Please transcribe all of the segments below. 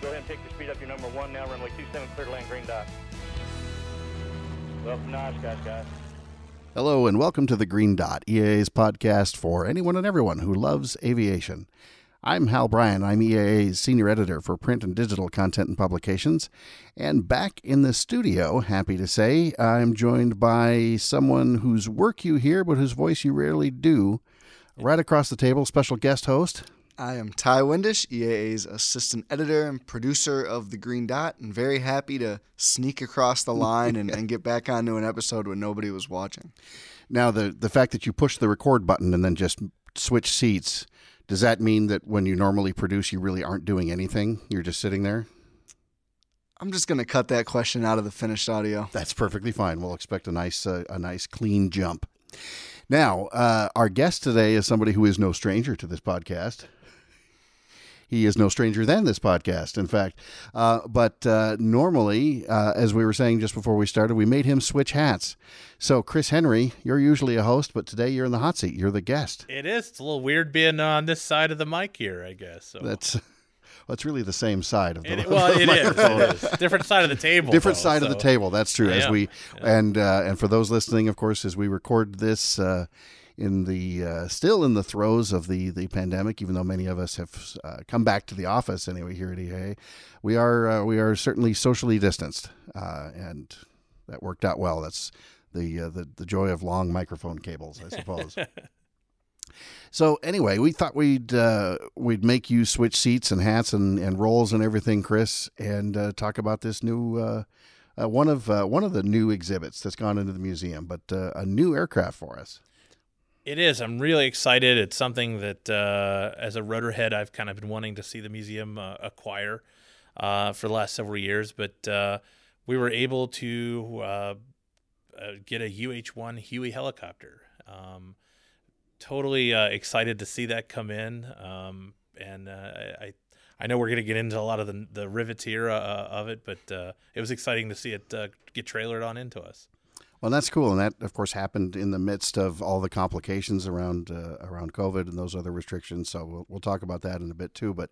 Go ahead and take the speed up your number one now, runway 27, clear to land, green dot. Welcome to Oshkosh, guys. Hello, and welcome to the Green Dot, EAA's podcast for anyone and everyone who loves aviation. I'm Hal Bryan. I'm EAA's senior editor for print and digital content and publications. And back in the studio, happy to say, I'm joined by someone whose work you hear, but whose voice you rarely do. Right across the table, special guest host. I am Ty Windish, EAA's assistant editor and producer of The Green Dot, and very happy to sneak across the line and, and get back onto an episode when nobody was watching. Now, the, the fact that you push the record button and then just switch seats, does that mean that when you normally produce, you really aren't doing anything? You're just sitting there? I'm just going to cut that question out of the finished audio. That's perfectly fine. We'll expect a nice, uh, a nice clean jump. Now, uh, our guest today is somebody who is no stranger to this podcast. He is no stranger than this podcast, in fact. Uh, but uh, normally, uh, as we were saying just before we started, we made him switch hats. So, Chris Henry, you're usually a host, but today you're in the hot seat. You're the guest. It is. It's a little weird being on this side of the mic here, I guess. So. That's. Well, it's really the same side of the, it, well, the it is, it is. Different side of the table. Different though, side so. of the table. That's true. As we Yeah. and uh, and for those listening, of course, as we record this uh, in the uh, still in the throes of the the pandemic, even though many of us have uh, come back to the office anyway here at EA, we are uh, we are certainly socially distanced, uh, and that worked out well. That's the uh, the the joy of long microphone cables, I suppose. So anyway, we thought we'd uh, we'd make you switch seats and hats and, and roles and everything, Chris, and uh, talk about this new uh, uh, one of uh, one of the new exhibits that's gone into the museum, but uh, a new aircraft for us. It is. I'm really excited. It's something that, uh, as a rotorhead, I've kind of been wanting to see the museum uh, acquire uh, for the last several years. But uh, we were able to uh, uh, get a UH-1 Huey helicopter. Um, totally excited to see that come in. Um, and uh, I, I know we're going to get into a lot of the, the rivets here of it, but uh, it was exciting to see it get trailered on into us. Well, that's cool, and that of course happened in the midst of all the complications around uh, around COVID and those other restrictions. So we'll, we'll talk about that in a bit too. But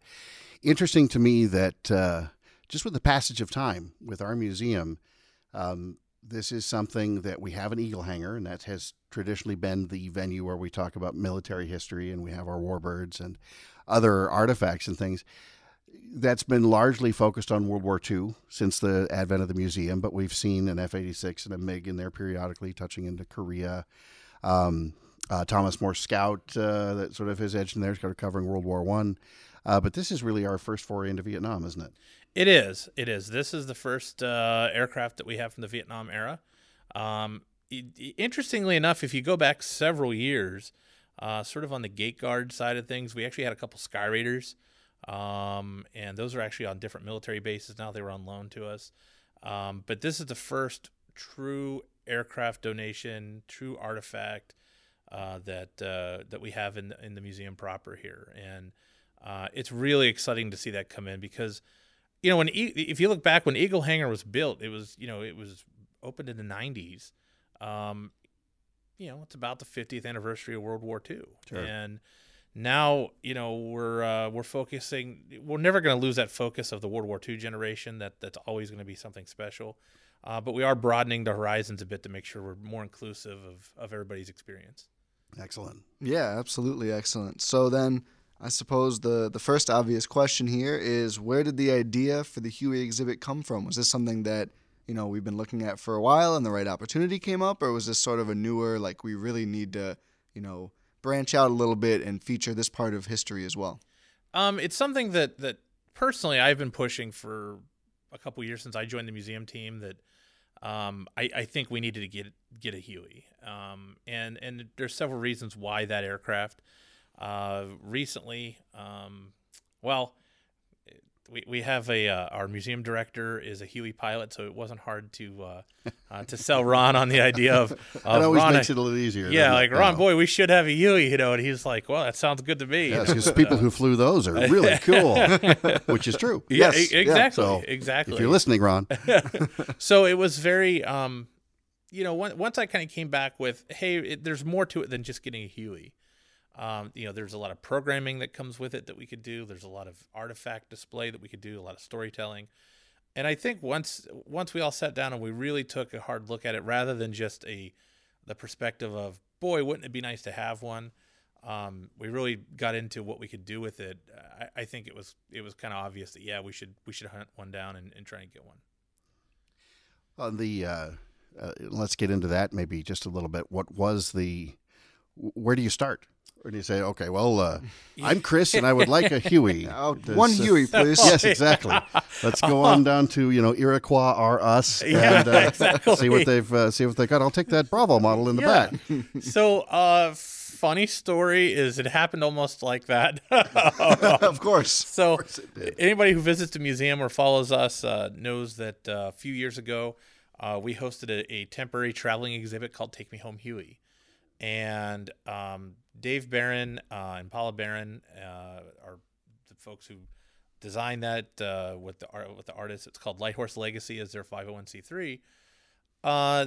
interesting to me that uh, just with the passage of time with our museum, um, this is something that we have an Eagle Hangar, and that has traditionally been the venue where we talk about military history, and we have our warbirds and other artifacts and things. That's been largely focused on World War II since the advent of the museum, but we've seen an F 86 and a MiG in there periodically, touching into Korea. Um, uh, Thomas-Morse Scout, uh, that sort of his edge in there, sort of covering World War One. Uh, but this is really our first foray into Vietnam, isn't it? It is. It is. This is the first uh, aircraft that we have from the Vietnam era. Um, interestingly enough, if you go back several years, uh, sort of on the gate guard side of things, we actually had a couple Skyraiders, um, and those are actually on different military bases now. They were on loan to us, um, but this is the first true aircraft donation, true artifact uh, that uh, that we have in the, in the museum proper here, and uh, it's really exciting to see that come in because you know when e- if you look back when Eagle Hangar was built, it was you know it was opened in the '90s. Um, you know, it's about the 50th anniversary of World War II, Sure. and now you know we're uh, we're focusing. We're never going to lose that focus of the World War II generation. That that's always going to be something special. Uh, but we are broadening the horizons a bit to make sure we're more inclusive of, of everybody's experience. Excellent. Yeah, absolutely excellent. So then, I suppose the the first obvious question here is where did the idea for the Huey exhibit come from? Was this something that you know we've been looking at for a while and the right opportunity came up, or was this sort of a newer like we really need to you know branch out a little bit and feature this part of history as well? Um, it's something that that personally I've been pushing for a couple years since I joined the museum team. That um, I, I think we needed to get get a Huey, um, and and there's several reasons why that aircraft. Uh, recently, um, well, we, we have a uh, our museum director is a Huey pilot, so it wasn't hard to uh, uh, to sell Ron on the idea of, That always Ron, makes it a little easier. yeah, like it? Ron, boy, we should have a Huey, you know, and he's like, well, that sounds good to me. Yes, because people who flew those are really cool, which is true. yeah, Yes, e- yeah. exactly, So, exactly. If you're listening, Ron, so it was very, um, you know, once once I kind of came back with, hey, it, there's more to it than just getting a Huey. Um, you know, there's a lot of programming that comes with it that we could do. There's a lot of artifact display that we could do, a lot of storytelling. And I think once once we all sat down and we really took a hard look at it, rather than just a the perspective of boy, wouldn't it be nice to have one? Um, we really got into what we could do with it. I, I think it was it was kind of obvious that yeah, we should we should hunt one down and, and try and get one. On the uh, uh, let's get into that maybe just a little bit. What was the? Where do you start? Or do you say, okay, well, uh, I'm Chris and I would like a Huey. Oh, Does, one uh, Huey, please. yes, exactly. Let's go on down to you know Iroquois are us Yeah, and uh, exactly. see what they've uh, see what they got. I'll take that Bravo model in the Yeah. back. so, uh, funny story is it happened almost like that. of course. So, it did. anybody who visits the museum or follows us uh, knows that uh, a few years ago uh, we hosted a, a temporary traveling exhibit called "Take Me Home, Huey," and um, Dave Barron uh, and Paula Barron uh, are the folks who designed that uh, with the art with the artists. It's called Light Horse Legacy as their 501c3. Uh,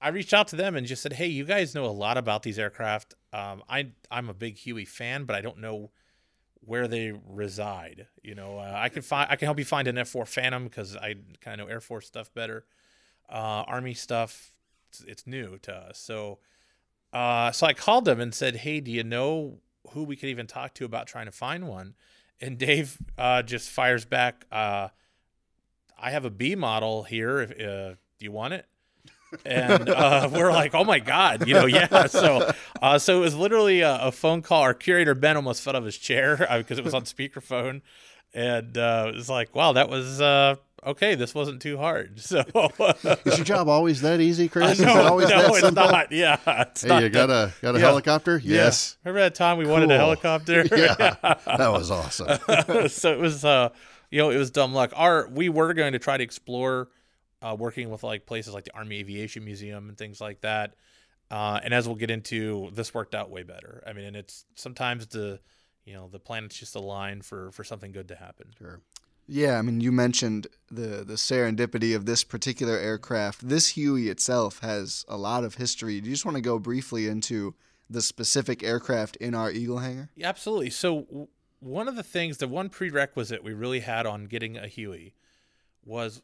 I reached out to them and just said, "Hey, you guys know a lot about these aircraft. Um, I I'm a big Huey fan, but I don't know where they reside. You know, uh, I can find I can help you find an F4 Phantom because I kind of know Air Force stuff better. Uh, Army stuff, it's, it's new to us. So, uh, so I called them and said, "Hey, do you know who we could even talk to about trying to find one?" And Dave uh, just fires back, uh, "I have a B model here. If uh, do you want it?" and uh, we're like, "Oh my god!" You know, yeah. So, uh, so it was literally a, a phone call. Our curator Ben almost fell off his chair because it was on speakerphone, and uh, it was like, "Wow, that was uh, okay. This wasn't too hard." So, Is your job always that easy, Chris? Is it no, always no, that it's simple? not. Yeah, it's Hey, not you got a got a Yeah. helicopter? Yeah. Yes. Remember that time we wanted a Cool. helicopter? Yeah, that was awesome. so it was uh you know it was dumb luck our we were going to try to explore uh working with like places like the army aviation museum and things like that uh and as we'll get into this worked out way better i mean and it's sometimes the you know the planets just align for for something good to happen Sure. Yeah, I mean, you mentioned the the serendipity of this particular aircraft. This Huey itself has a lot of history. Do you just want to go briefly into the specific aircraft in our Eagle hangar? Yeah, absolutely. So one of the things, the one prerequisite we really had on getting a Huey was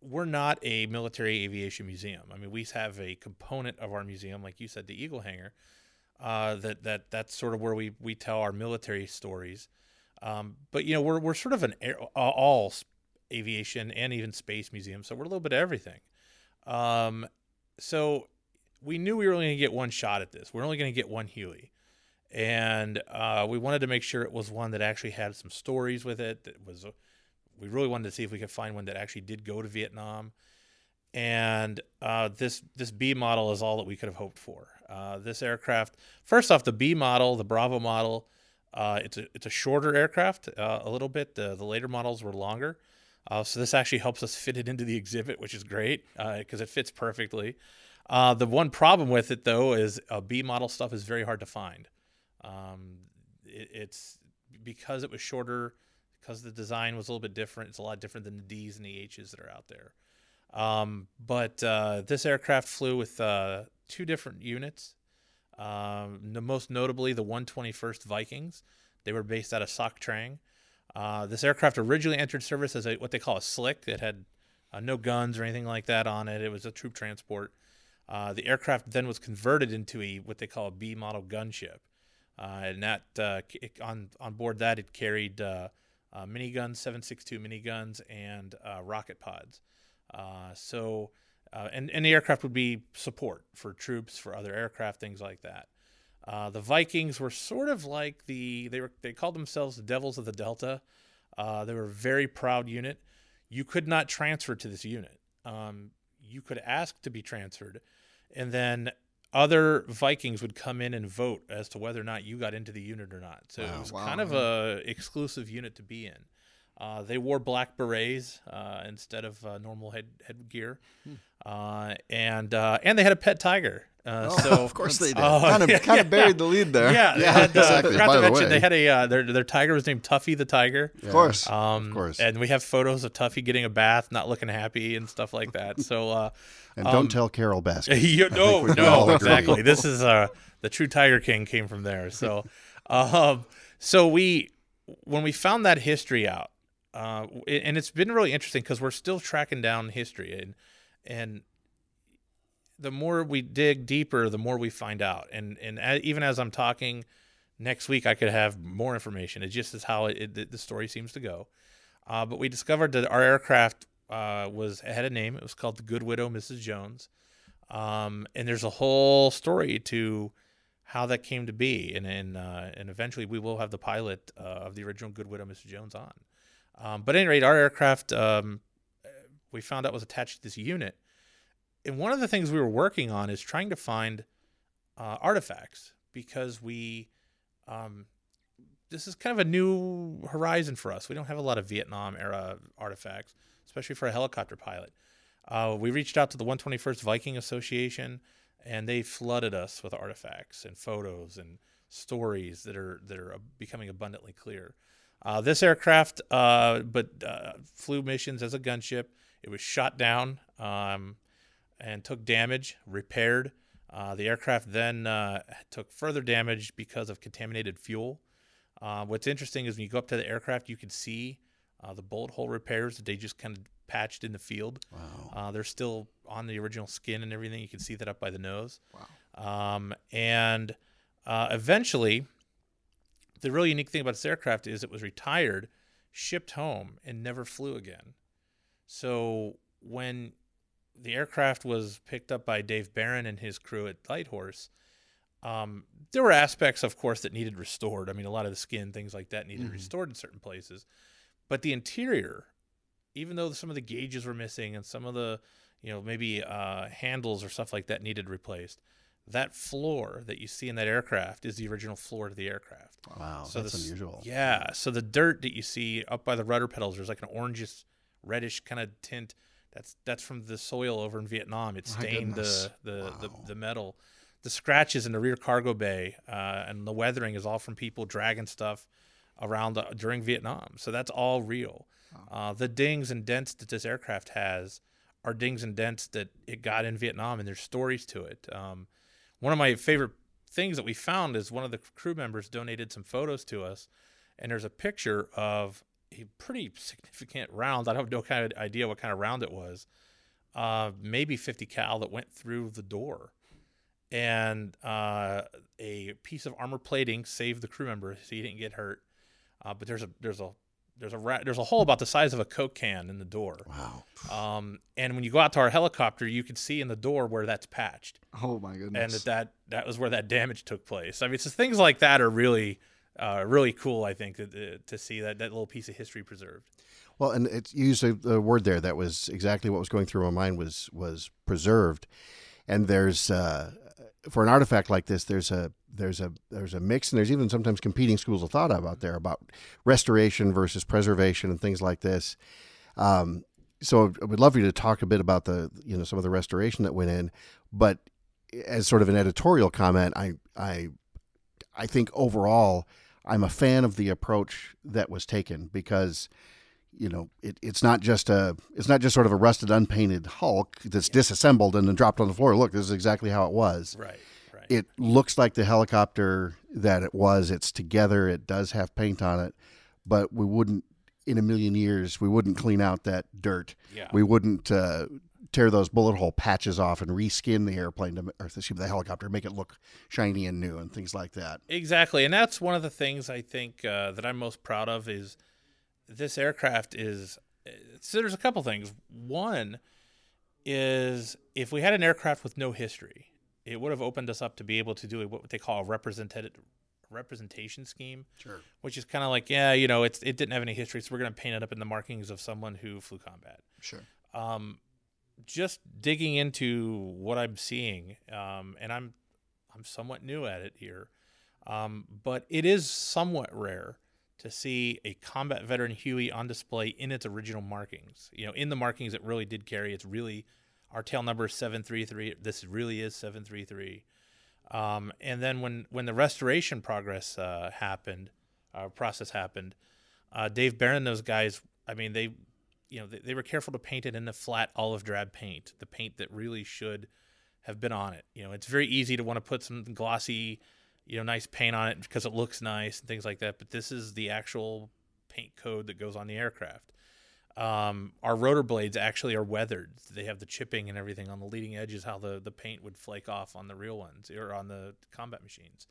we're not a military aviation museum. I mean, we have a component of our museum, like you said, the Eagle Hangar. Uh, that that that's sort of where we we tell our military stories. Um, but you know, we're we're sort of an air, uh, all aviation and even space museum, so we're a little bit of everything. Um, so we knew we were only going to get one shot at this. We're only going to get one Huey and uh, we wanted to make sure it was one that actually had some stories with it. That was, we really wanted to see if we could find one that actually did go to Vietnam. And uh, this this B model is all that we could have hoped for. Uh, this aircraft, first off, the B model, the Bravo model, uh, it's a it's a shorter aircraft, uh, a little bit. The the later models were longer, uh, so this actually helps us fit it into the exhibit, which is great because it fits perfectly. Uh, the one problem with it though is uh, B model stuff is very hard to find. Um, it, it's because it was shorter, because the design was a little bit different. It's a lot different than the D's and the H's that are out there. Um, but uh, this aircraft flew with uh, two different units. Um, the most notably, the 121st Vikings. They were based out of Soc Trang. Uh, this aircraft originally entered service as a what they call a slick. It had uh, no guns or anything like that on it. It was a troop transport. Uh, the aircraft then was converted into a what they call a B model gunship, uh, and that uh, it- on on board that it carried uh, miniguns, 7.62 miniguns, and rocket pods. So, uh, and and the aircraft would be support for troops, for other aircraft, things like that. Uh, the Vikings were sort of like the they were they called themselves the Devils of the Delta. Uh, they were a very proud unit. You could not transfer to this unit. Um, you could ask to be transferred, and then other Vikings would come in and vote as to whether or not you got into the unit or not. So it was Wow. kind of a exclusive unit to be in. Uh, they wore black berets uh, instead of uh, normal head headgear, uh, and uh, and they had a pet tiger. Uh, Oh, so of course they did. Oh, kind of yeah, kind of yeah. buried the lead there. Yeah, they Yeah, had, exactly. Forgot By to the mention they had a their their tiger was named Tuffy the tiger. Of course. Um, course. And we have photos of Tuffy getting a bath, not looking happy and stuff like that. So, uh, And don't um, tell Carole Baskin. you, no, think we can all no, exactly. This is uh, the true Tiger King came from there. So, um, so we when we found that history out, uh, and it's been really interesting because we're still tracking down history, and and the more we dig deeper, the more we find out. And and a even as I'm talking, next week I could have more information. It just is how it, it, the story seems to go. Uh, but we discovered that our aircraft uh, was had a name. It was called the Good Widow, Mrs. Jones. Um, and there's a whole story to how that came to be, and and uh, and eventually we will have the pilot uh, of the original Good Widow, Mrs. Jones, on. Um, but at any rate, our aircraft um, we found out was attached to this unit, and one of the things we were working on is trying to find uh, artifacts because we um, this is kind of a new horizon for us. We don't have a lot of Vietnam era artifacts, especially for a helicopter pilot. Uh, we reached out to the 121st Viking Association, and they flooded us with artifacts and photos and stories that are that are becoming abundantly clear. Uh, this aircraft, uh, but uh, flew missions as a gunship. It was shot down um, and took damage, repaired. Uh, the aircraft then uh, took further damage because of contaminated fuel. Uh, what's interesting is when you go up to the aircraft, you can see uh, the bullet hole repairs that they just kind of patched in the field. Wow. Uh, they're still on the original skin and everything. You can see that up by the nose. Wow. Um, and uh, eventually, the really unique thing about this aircraft is it was retired, shipped home, and never flew again. So when the aircraft was picked up by Dave Barron and his crew at Lighthorse, um, there were aspects, of course, that needed restored. I mean, a lot of the skin, things like that, needed Mhm. restored in certain places. But the interior, even though some of the gauges were missing and some of the, you know, maybe uh, handles or stuff like that needed replaced, that floor that you see in that aircraft is the original floor to the aircraft. Wow, So that's the unusual. Yeah. So the dirt that you see up by the rudder pedals, there's like an orangish, reddish kind of tint. That's that's from the soil over in Vietnam. It stained the the, the Wow. the metal. The scratches in the rear cargo bay uh, and the weathering is all from people dragging stuff around the, during Vietnam. So that's all real. Uh, the dings and dents that this aircraft has are dings and dents that it got in Vietnam, and there's stories to it. Um, one of my favorite things that we found is one of the crew members donated some photos to us, and there's a picture of a pretty significant round. I don't have no kind of idea what kind of round it was. Uh, maybe 50 cal that went through the door, and uh, a piece of armor plating saved the crew member, so he didn't get hurt. Uh, but there's a there's a there's a ra- there's a hole about the size of a coke can in the door. Wow. Um, and when you go out to our helicopter, you can see in the door where that's patched Oh my goodness. and that, that that was where that damage took place. I mean, so things like that are really, uh, really cool. I think to, to see that that little piece of history preserved. Well, and it's you used a, a word there that was exactly what was going through my mind was was preserved. And there's uh, for an artifact like this, there's a there's a there's a mix, and there's even sometimes competing schools of thought out there about restoration versus preservation and things like this. Um, so I would love you to talk a bit about the you know some of the restoration that went in, but as sort of an editorial comment, I I I think overall I'm a fan of the approach that was taken because you know it, it's not just a it's not just sort of a rusted unpainted hulk that's disassembled and then dropped on the floor. Look this is exactly how it was. Right. Right. it looks like the helicopter that it was. It's together. It does have paint on it. But we wouldn't in a million years we wouldn't clean out that dirt. Yeah. we wouldn't uh, tear those bullet hole patches off and reskin the airplane to, or excuse me, the helicopter make it look shiny and new and things like that. Exactly, and that's one of the things I think uh, that I'm most proud of is this aircraft is. So there's a couple things. One is if we had an aircraft with no history, it would have opened us up to be able to do what they call a represented representation scheme, sure which is kind of like, yeah, you know, it's it didn't have any history, so we're going to paint it up in the markings of someone who flew combat. sure. Um, just digging into what I'm seeing, um, and I'm I'm somewhat new at it here, um, but it is somewhat rare to see a combat veteran Huey on display in its original markings. You know, in the markings it really did carry its really Our tail number is 733. This really is 733. Um, and then when when the restoration progress uh, happened, uh, process happened, uh, Dave Barron, those guys, I mean, they, you know, they, they were careful to paint it in the flat olive drab paint, the paint that really should have been on it. You know, it's very easy to want to put some glossy, you know, nice paint on it because it looks nice and things like that. But this is the actual paint code that goes on the aircraft. Um, our rotor blades actually are weathered. They have the chipping and everything on the leading edges, how the, the paint would flake off on the real ones or on the combat machines.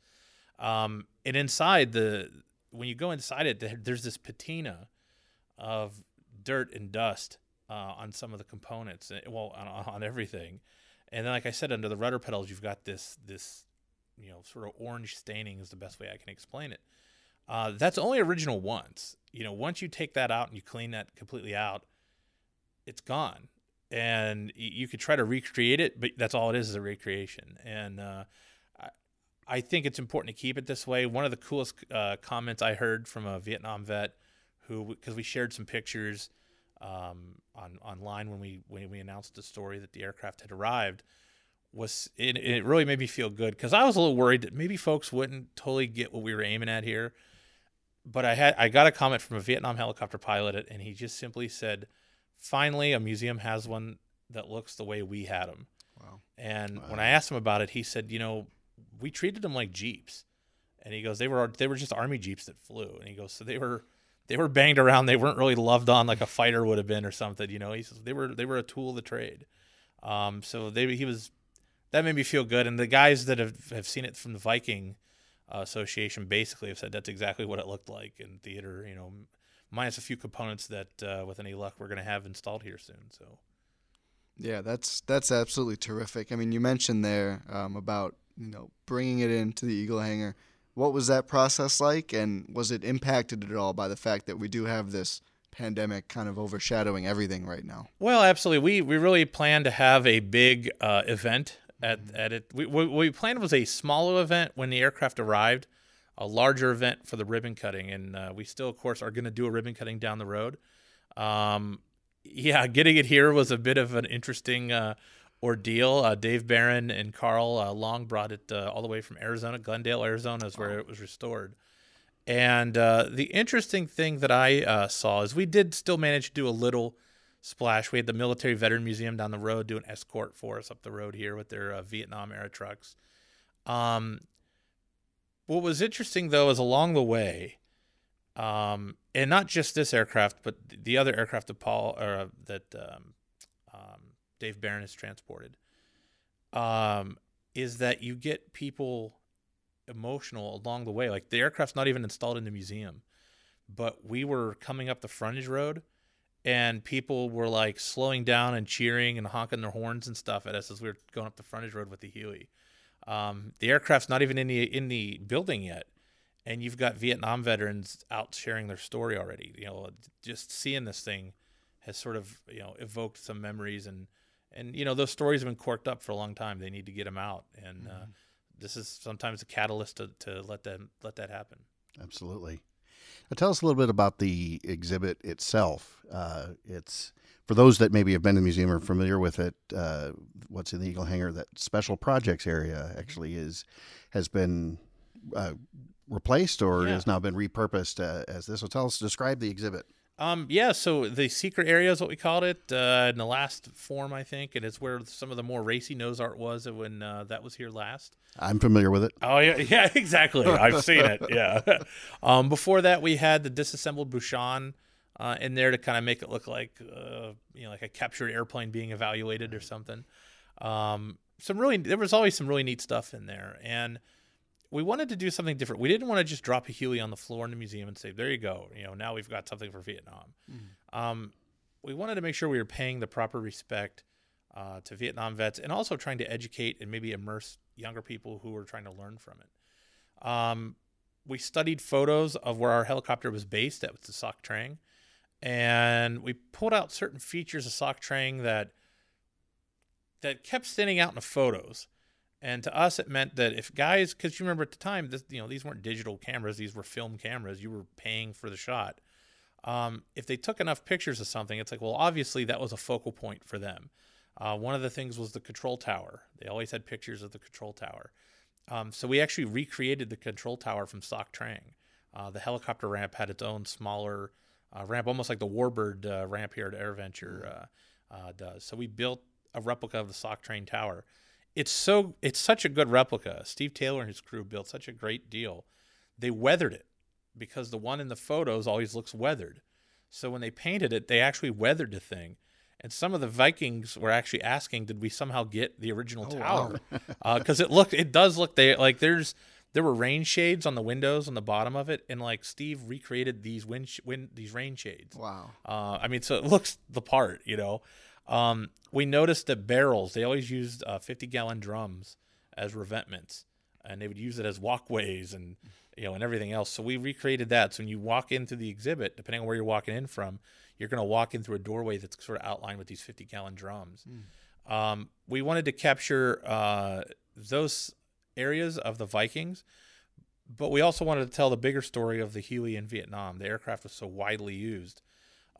Um, and inside the when you go inside it, there's this patina of dirt and dust uh, on some of the components. eh, Well, on, on everything. And then, like I said, under the rudder pedals, you've got this this you know sort of orange staining is the best way I can explain it. Uh, that's only original once. You know, once you take that out and you clean that completely out, it's gone. And you could try to recreate it, but that's all it is is a recreation. And uh, I, I think it's important to keep it this way. One of the coolest uh, comments I heard from a Vietnam vet who, because we shared some pictures um, on online when we when we announced the story that the aircraft had arrived, was it, it really made me feel good because I was a little worried that maybe folks wouldn't totally get what we were aiming at here. But I had I got a comment from a Vietnam helicopter pilot, and he just simply said, "Finally, a museum has one that looks the way we had them." Wow. And when I asked him about it, he said, "You know, we treated them like jeeps." And he goes, "They were they were just army jeeps that flew." And he goes, "So they were they were banged around. They weren't really loved on like a fighter would have been or something." You know, he says they were they were a tool of the trade. Um, so they he was that made me feel good. And the guys that have have seen it from the Viking uh, Association basically have said that's exactly what it looked like in theater. You know, minus a few components that uh, with any luck we're going to have installed here soon. So. Yeah, that's that's absolutely terrific. I mean, you mentioned there um, about you know bringing it into the Eagle Hangar. What was that process like, and was it impacted at all by the fact that we do have this pandemic kind of overshadowing everything right now? Well, absolutely. We we really plan to have a big uh, event at at it. We, what we planned was a smaller event when the aircraft arrived, a larger event for the ribbon cutting, and uh, we still, of course, are going to do a ribbon cutting down the road. Um, yeah, getting it here was a bit of an interesting uh, ordeal. Uh, Dave Barron and Carl uh, Long brought it uh, all the way from Arizona, Glendale, Arizona, is where it was restored. And uh, the interesting thing that I uh, saw is we did still manage to do a little splash. We had the Military Veteran Museum down the road do an escort for us up the road here with their uh, Vietnam era trucks. Um, what was interesting though is along the way, um, and not just this aircraft, but the other aircraft that Paul or uh, that um, um, Dave Barron has transported, um, is that you get people emotional along the way. Like the aircraft's not even installed in the museum, but we were coming up the frontage road and people were like slowing down and cheering and honking their horns and stuff at us as we were going up the frontage road with the Huey. Um, the aircraft's not even in the in the building yet, and you've got Vietnam veterans out sharing their story already. You know, just seeing this thing has sort of you know evoked some memories and and you know those stories have been corked up for a long time. They need to get them out, and uh, this is sometimes a catalyst to, to let them let that happen. Absolutely. Now tell us a little bit about the exhibit itself. Uh, it's for those that maybe have been to the museum or familiar with it. Uh, what's in the Eagle Hangar? That special projects area actually is has been uh, replaced or Yeah. has now been repurposed uh, as this. So tell us, describe the exhibit. Um, yeah, so the secret area is what we called it uh, in the last form, I think, and it's where some of the more racy nose art was when uh, that was here last. I'm familiar with it. Oh yeah, yeah, exactly. I've seen it. Yeah. um, before that, we had the disassembled Buchón uh, in there to kind of make it look like uh, you know, like a captured airplane being evaluated or something. Um, some really, there was always some really neat stuff in there, and we wanted to do something different. We didn't want to just drop a Huey on the floor in the museum and say, "There you go." You know, now we've got something for Vietnam. Um, we wanted to make sure we were paying the proper respect uh, to Vietnam vets and also trying to educate and maybe immerse younger people who were trying to learn from it. Um, we studied photos of where our helicopter was based at the Soc Trang, and we pulled out certain features of Soc Trang that that kept standing out in the photos. And to us, it meant that if guys, because you remember at the time, this, you know, these weren't digital cameras; these were film cameras. You were paying for the shot. Um, if they took enough pictures of something, it's like, well, obviously that was a focal point for them. Uh, one of the things was the control tower. They always had pictures of the control tower. Um, so we actually recreated the control tower from Soc Trang. Uh, the helicopter ramp had its own smaller uh, ramp, almost like the Warbird uh, ramp here at AirVenture uh, uh, does. So we built a replica of the Soc Trang Tower. It's so it's such a good replica. Steve Taylor and his crew built such a great deal. They weathered it because the one in the photos always looks weathered. So when they painted it, they actually weathered the thing. And some of the Vikings were actually asking, "Did we somehow get the original Oh, tower?" Because it looked, it does look they like there's there were rain shades on the windows on the bottom of it, and like Steve recreated these wind, sh- wind these rain shades. Wow. Uh, I mean, so it looks the part, you know. Um, we noticed that barrels, they always used uh, 50 gallon drums as revetments, and they would use it as walkways and, you know, and everything else. So we recreated that. So when you walk into the exhibit, depending on where you're walking in from, you're going to walk in through a doorway that's sort of outlined with these 50 gallon drums. Um, we wanted to capture uh, those areas of the Vikings, but we also wanted to tell the bigger story of the Huey in Vietnam. The aircraft was so widely used.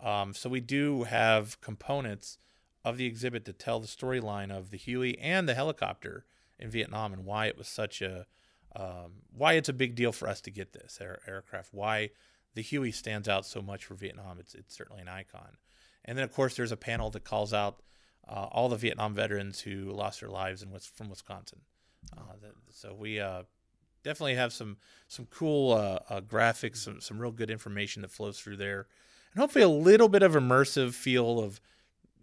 Um, so we do have components of the exhibit to tell the storyline of the Huey and the helicopter in Vietnam and why it was such a um, why it's a big deal for us to get this air, aircraft. Why the Huey stands out so much for Vietnam. It's it's certainly an icon. And then of course there's a panel that calls out uh, all the Vietnam veterans who lost their lives in from Wisconsin. Uh, that, so we uh, definitely have some some cool uh, uh, graphics, some some real good information that flows through there, and hopefully a little bit of immersive feel of,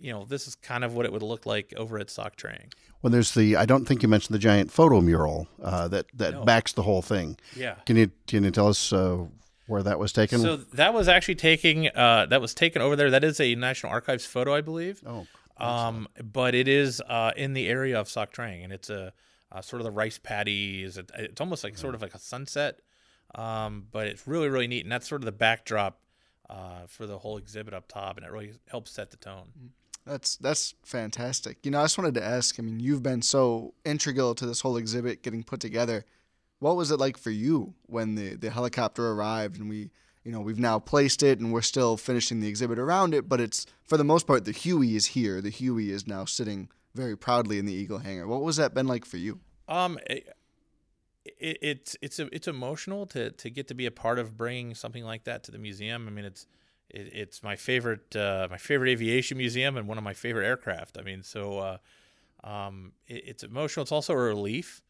you know, this is kind of what it would look like over at Soc Trang. When there's the, I don't think you mentioned the giant photo mural uh, that that No. backs the whole thing. Yeah. Can you can you tell us uh, where that was taken? So that was actually taking uh, that was taken over there. That is a National Archives photo, I believe. oh, Um, but it is uh, in the area of Soc Trang, and it's a uh, sort of the rice paddies. It, it's almost like sort of like a sunset, um, but it's really really neat, and that's sort of the backdrop uh, for the whole exhibit up top, and it really helps set the tone. That's that's fantastic. You know, I just wanted to ask. I mean, you've been so integral to this whole exhibit getting put together. What was it like for you when the the helicopter arrived and we, you know, we've now placed it and we're still finishing the exhibit around it, but it's for the most part the Huey is here. The Huey is now sitting very proudly in the Eagle hangar. What was that been like for you? Um, it, it, it's it's it's emotional to to get to be a part of bringing something like that to the museum. I mean, it's it, it's my favorite uh, my favorite aviation museum and one of my favorite aircraft. I mean, so uh, um, it, it's emotional. It's also a relief.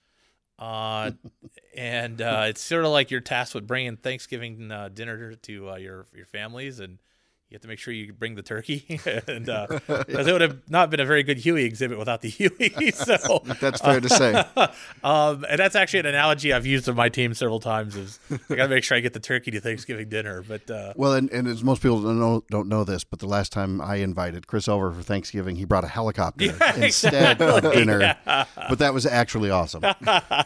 Uh, and uh, it's sort of like you're tasked with bringing Thanksgiving uh, dinner to uh, your your families, and you have to make sure you bring the turkey, and because it would have not been a very good Huey exhibit without the Huey. so That's fair to say. um, and that's actually an analogy I've used on my team several times. Is I got to make sure I get the turkey to Thanksgiving dinner. But uh, Well, and, and as most people don't know, don't know this, but the last time I invited Chris over for Thanksgiving, he brought a helicopter Yeah, instead of dinner. Yeah. But that was actually awesome. uh,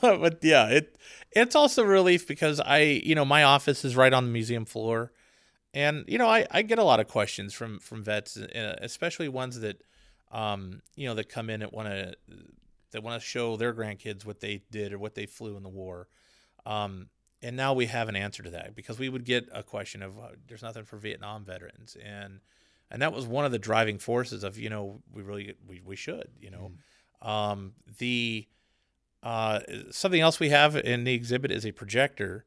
but yeah, it it's also a relief because I, you know, my office is right on the museum floor, and you know, I, I get a lot of questions from from vets, uh, especially ones that, um, you know, that come in and want to that want to show their grandkids what they did or what they flew in the war. Um, and now we have an answer to that because we would get a question of uh, there's nothing for Vietnam veterans. And and that was one of the driving forces of you know we really we, we should you know. Um, the uh, something else we have in the exhibit is a projector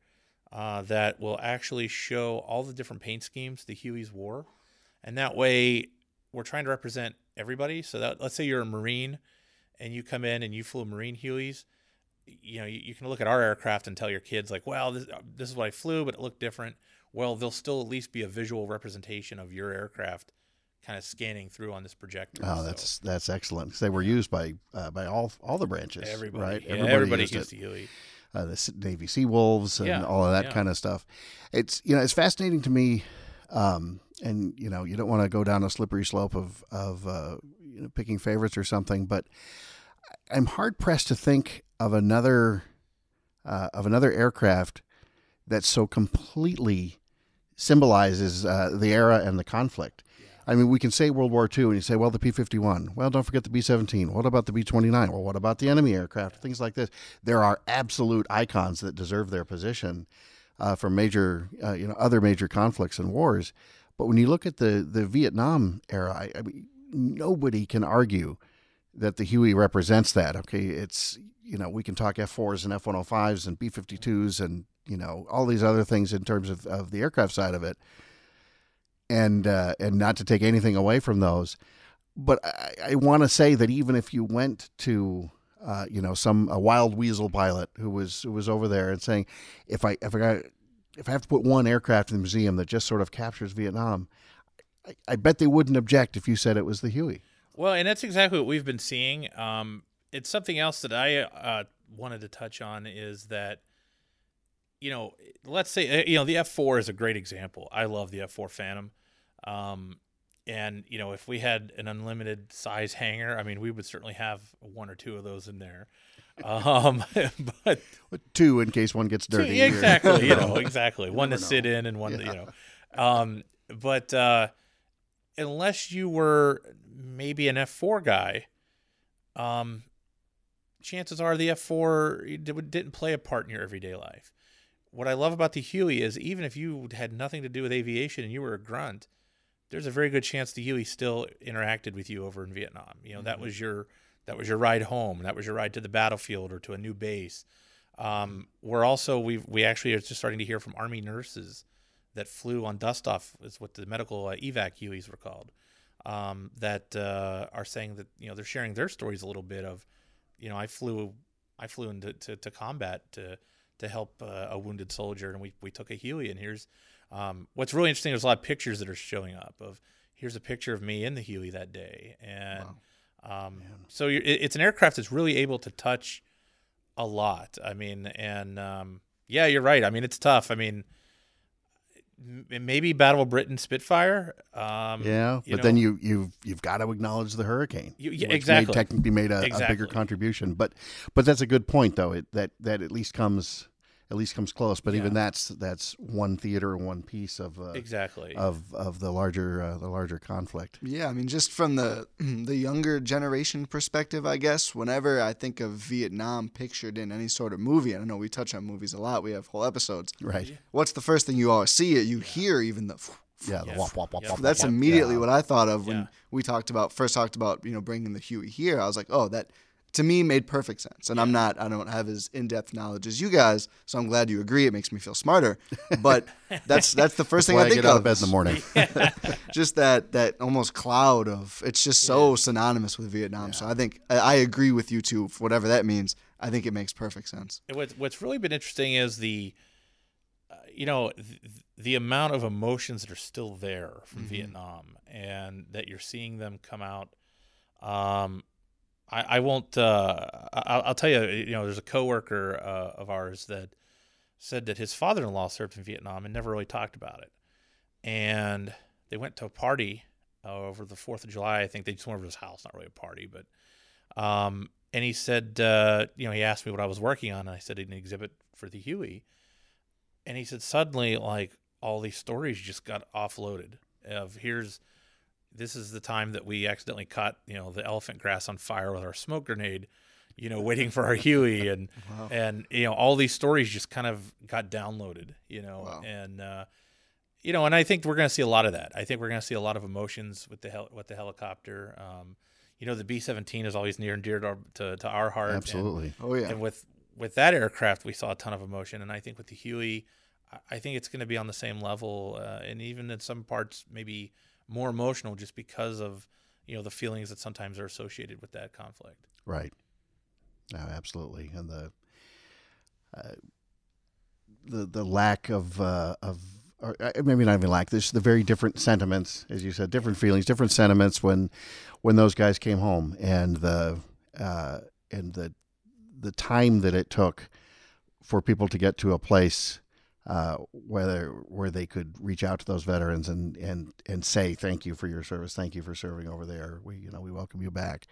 uh, that will actually show all the different paint schemes the Hueys wore, and that way we're trying to represent everybody. So that let's say you're a Marine and you come in and you flew Marine Hueys, you know you, you can look at our aircraft and tell your kids like, well, this, this is what I flew, but it looked different. Well, there'll still at least be a visual representation of your aircraft kind of scanning through on this projector. Oh, So that's that's excellent. 'Cause they were used by uh, by all all the branches, everybody. right? Yeah, everybody, used used it. The uh, the Navy Sea Wolves and Yeah, all of that yeah. kind of stuff. It's you know it's fascinating to me, um, and you know you don't want to go down a slippery slope of of uh, you know picking favorites or something, but I'm hard pressed to think of another uh, of another aircraft that so completely symbolizes uh, the era and the conflict. I mean, we can say World War II, and you say, well, the P 51. Well, don't forget the B 17. What about the B 29? Well, what about the enemy aircraft? Things like this. There are absolute icons that deserve their position uh, from major, uh, you know, other major conflicts and wars. But when you look at the, the Vietnam era, I, I mean, nobody can argue that the Huey represents that. Okay, it's you know we can talk F fours and F one hundred fives and B fifty twos and you know all these other things in terms of, of the aircraft side of it, and uh, and not to take anything away from those, but I, I want to say that even if you went to uh, you know some a wild weasel pilot who was who was over there and saying if I if I got if I have to put one aircraft in the museum that just sort of captures Vietnam, I, I bet they wouldn't object if you said it was the Huey. Well, and that's exactly what we've been seeing. Um, it's something else that I uh, wanted to touch on is that, you know, let's say, uh, you know, the F4 is a great example. I love the F4 Phantom. Um, and, you know, if we had an unlimited size hangar, I mean, we would certainly have one or two of those in there. Um, but two in case one gets dirty. Two, exactly. you know, exactly. one to know. sit in and one, yeah. to, you know. Um, but uh, unless you were maybe an F4 guy, um, chances are the F4 didn't play a part in your everyday life. What I love about the Huey is even if you had nothing to do with aviation and you were a grunt, there's a very good chance the Huey still interacted with you over in Vietnam. You know, mm-hmm. that was your that was your ride home, that was your ride to the battlefield or to a new base. Um, we're also we we actually are just starting to hear from Army nurses that flew on dust off is what the medical uh, evac Hueys were called um, that uh, are saying that you know they're sharing their stories a little bit of, you know, I flew I flew into to, to combat to to help uh, a wounded soldier, and we we took a Huey, and here's um, what's really interesting. There's a lot of pictures that are showing up of here's a picture of me in the Huey that day, and wow. um, so it, it's an aircraft that's really able to touch a lot. I mean, and um, yeah, you're right. I mean, it's tough. I mean maybe Battle of Britain Spitfire. Um, yeah, but know, then you you've you've got to acknowledge the hurricane. You, yeah, exactly. Made, technically made a, exactly. a, bigger contribution, but but that's a good point though. It, that that at least comes at least comes close. But yeah. even that's that's one theater and one piece of uh, exactly of of the larger uh, the larger conflict. Yeah, I mean, just from the the younger generation perspective, I guess. Whenever I think of Vietnam pictured in any sort of movie, I know we touch on movies a lot. We have whole episodes. Right. What's the first thing you always see? It you hear even the. Yeah, the wop, wop, wop, wop, That's wop, immediately yeah. what I thought of when yeah. we talked about first talked about you know bringing the Huey here. I was like, oh, that to me made perfect sense. And yeah. I'm not I don't have as in-depth knowledge as you guys, so I'm glad you agree. It makes me feel smarter. But that's that's the first that's thing I, I think get out of bed in the morning. just that that almost cloud of it's just so yeah. synonymous with Vietnam. Yeah. So I think I, I, agree with you too, whatever that means. I think it makes perfect sense. What's what's really been interesting is the uh, you know th- the amount of emotions that are still there from mm-hmm. Vietnam and that you're seeing them come out um, I, I won't. Uh, I'll, I'll, tell you. You know, there's a coworker uh, of ours that said that his father-in-law served in Vietnam and never really talked about it. And they went to a party uh, over the Fourth of July. I think they just went over to his house, not really a party, but. Um, and he said, uh, you know, he asked me what I was working on, and I said an exhibit for the Huey. And he said suddenly, like all these stories just got offloaded. Of here's this is the time that we accidentally caught you know the elephant grass on fire with our smoke grenade you know waiting for our huey. And wow. and you know all these stories just kind of got downloaded you know wow. and uh, you know and i think we're going to see a lot of that. I think we're going to see a lot of emotions with the hel- with the helicopter. Um, you know the b-17 is always near and dear to our, to, to our heart. Absolutely. And, oh yeah. and with with that aircraft we saw a ton of emotion. And i think with the huey i think it's going to be on the same level uh, and even in some parts maybe more emotional just because of you know the feelings that sometimes are associated with that conflict. Right. No, absolutely, and the uh, the the lack of uh, of or uh, maybe not even lack. this the very different sentiments, as you said, different feelings, different sentiments when when those guys came home, and the uh, and the the time that it took for people to get to a place uh, whether where they could reach out to those veterans and and and say thank you for your service, thank you for serving over there. We you know we welcome you back.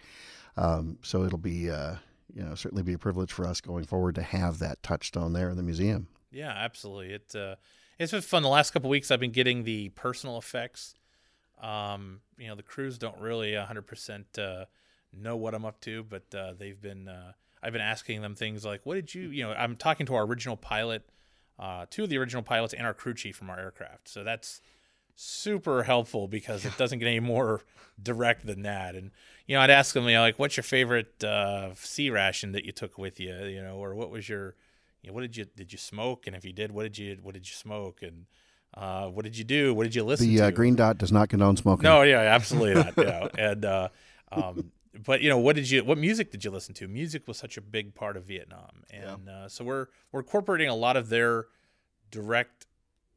Um, so it'll be uh, you know certainly be a privilege for us going forward to have that touchstone there in the museum. Yeah, absolutely. It uh, it's been fun. The last couple weeks, I've been getting the personal effects. Um, you know, the crews don't really 100% uh, know what I'm up to, but uh, they've been. Uh, I've been asking them things like, "What did you?" You know, I'm talking to our original pilot uh, two of the original pilots and our crew chief from our aircraft. So that's super helpful because it doesn't get any more direct than that. And you know, I'd ask them, you know, like, what's your favorite uh, C ration that you took with you, you know, or what was your, you know, what did you did you smoke, and if you did, what did you what did you smoke, and uh, what did you do, what did you listen The to? uh, green dot does not condone smoking. No, yeah, absolutely not. Yeah, and uh, um, but you know, what did you? What music did you listen to? Music was such a big part of Vietnam, and uh, so we're we're incorporating a lot of their direct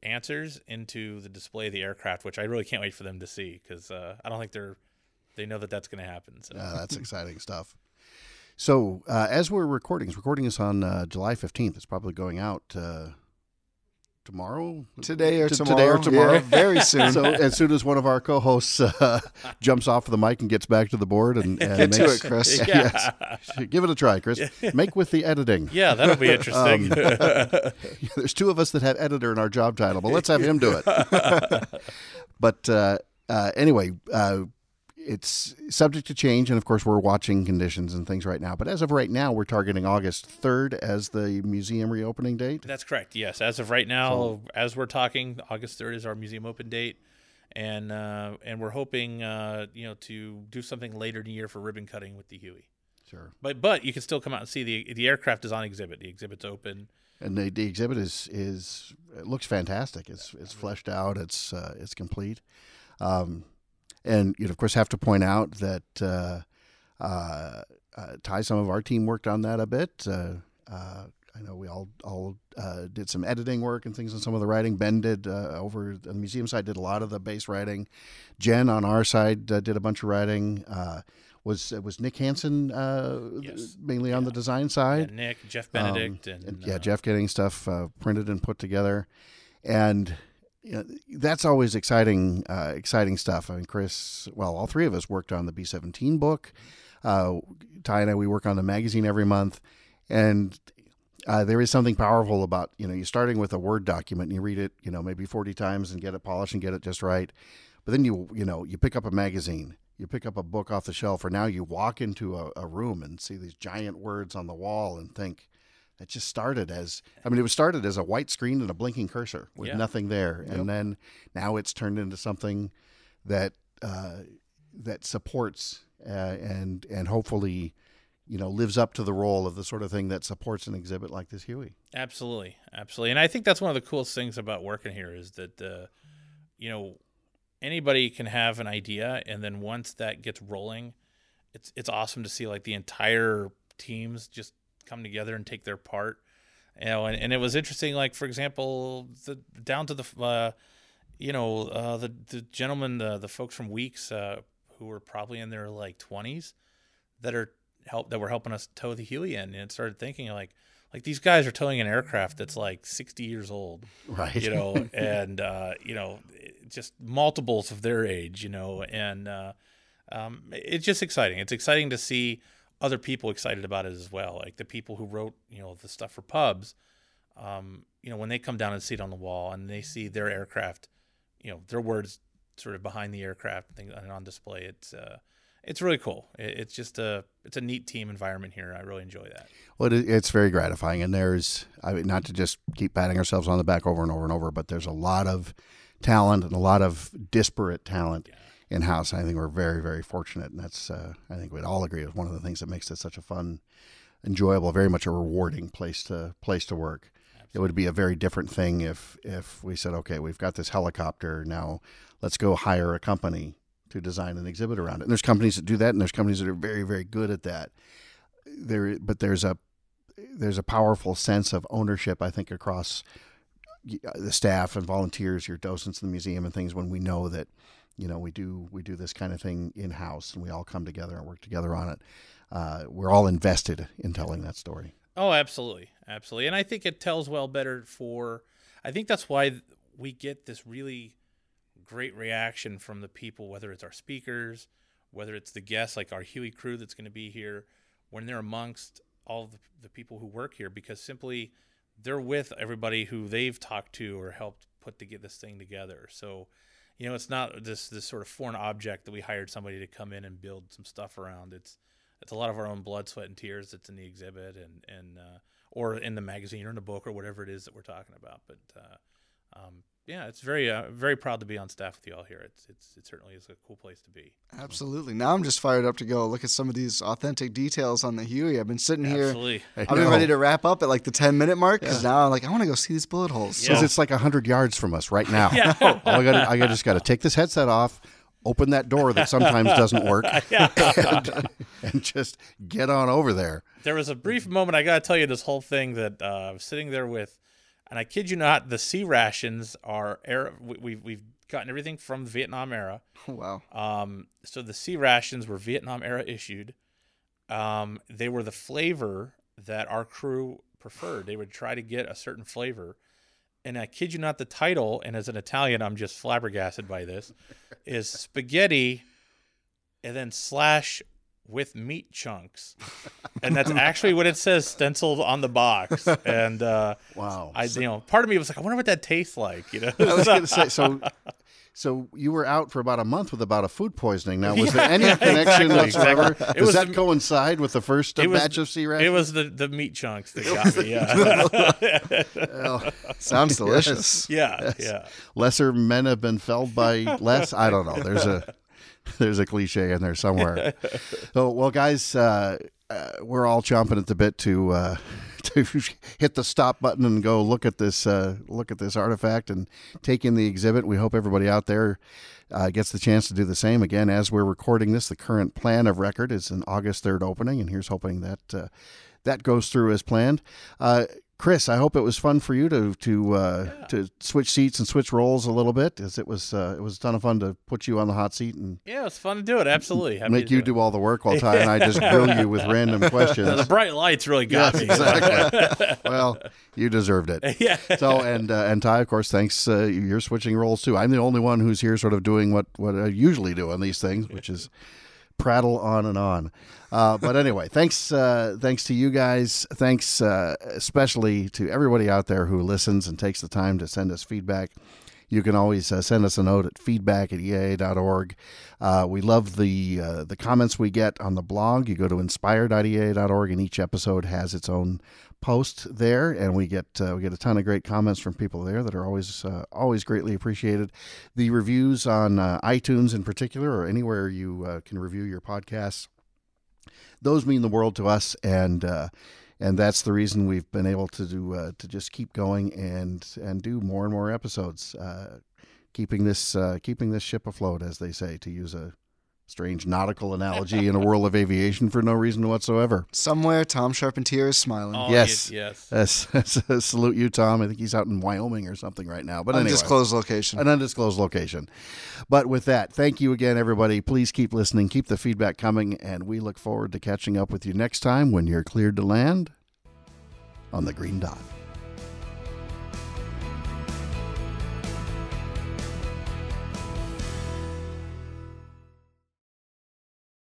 answers into the display of the aircraft, which I really can't wait for them to see because uh, I don't think they're they know that that's going to happen. So Uh, that's exciting stuff. So uh, as we're recording, recording this on uh, July fifteenth. It's probably going out uh, tomorrow, Today or T- tomorrow. Today or tomorrow. Yeah, very soon. so as soon as one of our co-hosts uh, jumps off of the mic and gets back to the board and, and Get to makes- it, Chris. yeah, Yes. give it a try, Chris. Make with the editing. yeah, that'll be interesting. There's two of us that have editor in our job title, but let's have him do it. but uh, uh, anyway, uh, it's subject to change, and of course, we're watching conditions and things right now. But as of right now, we're targeting August 3rd as the museum reopening date. That's correct. Yes, as of right now, as we're talking, August third is our museum open date, and uh, and we're hoping uh, you know to do something later in the year for ribbon cutting with the Huey. Sure. But but you can still come out and see the the aircraft is on exhibit. The exhibit's open. And the, the exhibit is is it looks fantastic. It's it's fleshed out. It's uh, it's complete. Um, and you'd of course have to point out that uh, uh, uh, Ty, some of our team worked on that a bit. Uh, uh, I know we all all uh, did some editing work and things on some of the writing. Ben did uh, over on the museum side did a lot of the base writing. Jen on our side uh, did a bunch of writing. Uh, was was Nick Hansen uh, Yes. mainly on the design Yeah, side? Nick, Jeff Um, Benedict, and, and yeah, Jeff getting stuff uh, printed and put together, and you know, that's always exciting. Uh, exciting stuff. I mean, Chris. Well, all three of us worked on the B seventeen book. Uh, Ty and I, we work on the magazine every month, and uh, there is something powerful about you know you starting with a word document and you read it you know maybe forty times and get it polished and get it just right, but then you you know you pick up a magazine. You pick up a book off the shelf, or now you walk into a, a room and see these giant words on the wall and think, it just started as I mean, it was started as a white screen and a blinking cursor with Yeah. nothing there, and then now it's turned into something that uh, that supports uh, and and hopefully, you know, lives up to the role of the sort of thing that supports an exhibit like this Huey. Absolutely, absolutely, and I think that's one of the coolest things about working here is that uh, you know anybody can have an idea, and then once that gets rolling, it's it's awesome to see like the entire teams just come together and take their part. You know, and, and it was interesting. Like for example, the down to the uh, you know uh, the the gentlemen, the the folks from Weeks uh, who were probably in their like twenties that are help that were helping us tow the Huey in, and started thinking like like these guys are towing an aircraft that's like 60 years old Right. you know and uh, you know just multiples of their age you know and uh, um, it's just exciting it's exciting to see other people excited about it as well like the people who wrote you know the stuff for pubs um, you know when they come down and see it on the wall and they see their aircraft you know their words sort of behind the aircraft and and on display it's uh, it's really cool. It, it's just a it's a neat team environment here. I really enjoy that. Well, it, it's very gratifying, and there's I mean, not to just keep patting ourselves on the back over and over and over, but there's a lot of talent and a lot of disparate talent in house. I think we're very, very fortunate, and that's uh, I think we'd all agree is one of the things that makes it such a fun, enjoyable, very much a rewarding place to place to work. It would be a very different thing if if we said, okay, we've got this helicopter now, let's go hire a company to design an exhibit around it. And there's companies that do that, and there's companies that are very, very good at that. There, but there's a there's a powerful sense of ownership, I think, across the staff and volunteers, your docents in the museum, and things. When we know that, you know, we do we do this kind of thing in house, and we all come together and work together on it. Uh, we're all invested in telling that story. Oh, absolutely, absolutely, and I think it tells well better for. I think that's why we get this really great reaction from the people, whether it's our speakers, whether it's the guests, like our Huey crew that's going to be here, when they're amongst all the, the people who work here, because simply they're with everybody who they've talked to or helped put to get this thing together. So, you know, it's not this this sort of foreign object that we hired somebody to come in and build some stuff around. It's it's a lot of our own blood, sweat, and tears that's in the exhibit and and uh, or in the magazine or in the book or whatever it is that we're talking about. But uh, um, yeah, it's very uh, very proud to be on staff with you all here. It's it's it certainly is a cool place to be. Absolutely. Now I'm just fired up to go look at some of these authentic details on the Huey. I've been sitting here. Absolutely. I I've been ready to wrap up at like the 10 minute mark because now I'm like, I want to go see these bullet holes. because Yeah. it's like hundred yards from us right now. Yeah. All I got, I just got to take this headset off, open that door that sometimes doesn't work, and, and just get on over there. there was a brief moment I got to tell you this whole thing that uh, I was sitting there with, and I kid you not, the C rations are. We, we've we've gotten everything from the Vietnam era. wow. Um, so the C rations were Vietnam era issued. Um, they were the flavor that our crew preferred. They would try to get a certain flavor. And I kid you not, the title, and as an Italian, I'm just flabbergasted by this, is spaghetti and then slash with meat chunks. And that's actually what it says stenciled on the box. And uh, Wow. I, you know, part of me was like, I wonder what that tastes like. You know, I was going to say so. So you were out for about a month with about a food poisoning. Now, was there any connection exactly, whatsoever? exactly. Does that the- coincide with the first was- batch of sea it was the, the meat chunks that got me. Yeah. Sounds delicious. yeah. Yeah. lesser men have been felled by less. I don't know. There's a there's a cliche in there somewhere. So, well, guys, uh, uh, we're all chomping at the bit to uh, to hit the stop button and go look at this uh, look at this artifact and take in the exhibit. We hope everybody out there. Uh, gets the chance to do the same again as we're recording this. The current plan of record is an August third opening, and here's hoping that uh, that goes through as planned. Chris, I hope it was fun for you to to uh, to switch seats and switch roles a little bit. As it was uh, it was a ton of fun to put you on the hot seat and Yeah, it was fun to do it. Absolutely. Happy make you it. do all the work while Ty and I just grill you with random questions. The bright lights really got Yes, me. exactly. well, you deserved it. yeah. So and uh, and Ty, of course, thanks. Uh, you're switching roles too. I'm the only one who's here, sort of doing what what I usually do on these things, which is prattle on and on. Uh, but anyway, thanks uh, thanks to you guys. Thanks uh, especially to everybody out there who listens and takes the time to send us feedback. You can always uh, send us a note at feedback at eaa.org. Uh, we love the uh, the comments we get on the blog. You go to inspire.eaa.org, and each episode has its own post there, and we get uh, we get a ton of great comments from people there that are always uh, always greatly appreciated. The reviews on uh, iTunes in particular, or anywhere you uh, can review your podcasts, those mean the world to us, and uh, and that's the reason we've been able to do uh, to just keep going and and do more and more episodes, uh, keeping this uh, keeping this ship afloat, as they say, to use a strange nautical analogy in a world of aviation for no reason whatsoever. Somewhere, Tom Charpentier is smiling. Oh, Yes. y- Yes. Yes, salute you, Tom. I think he's out in Wyoming or something right now. But anyway, Undisclosed location. an undisclosed location. But with that, thank you again, everybody. Please keep listening, keep the feedback coming, and we look forward to catching up with you next time when you're cleared to land on the Green Dot.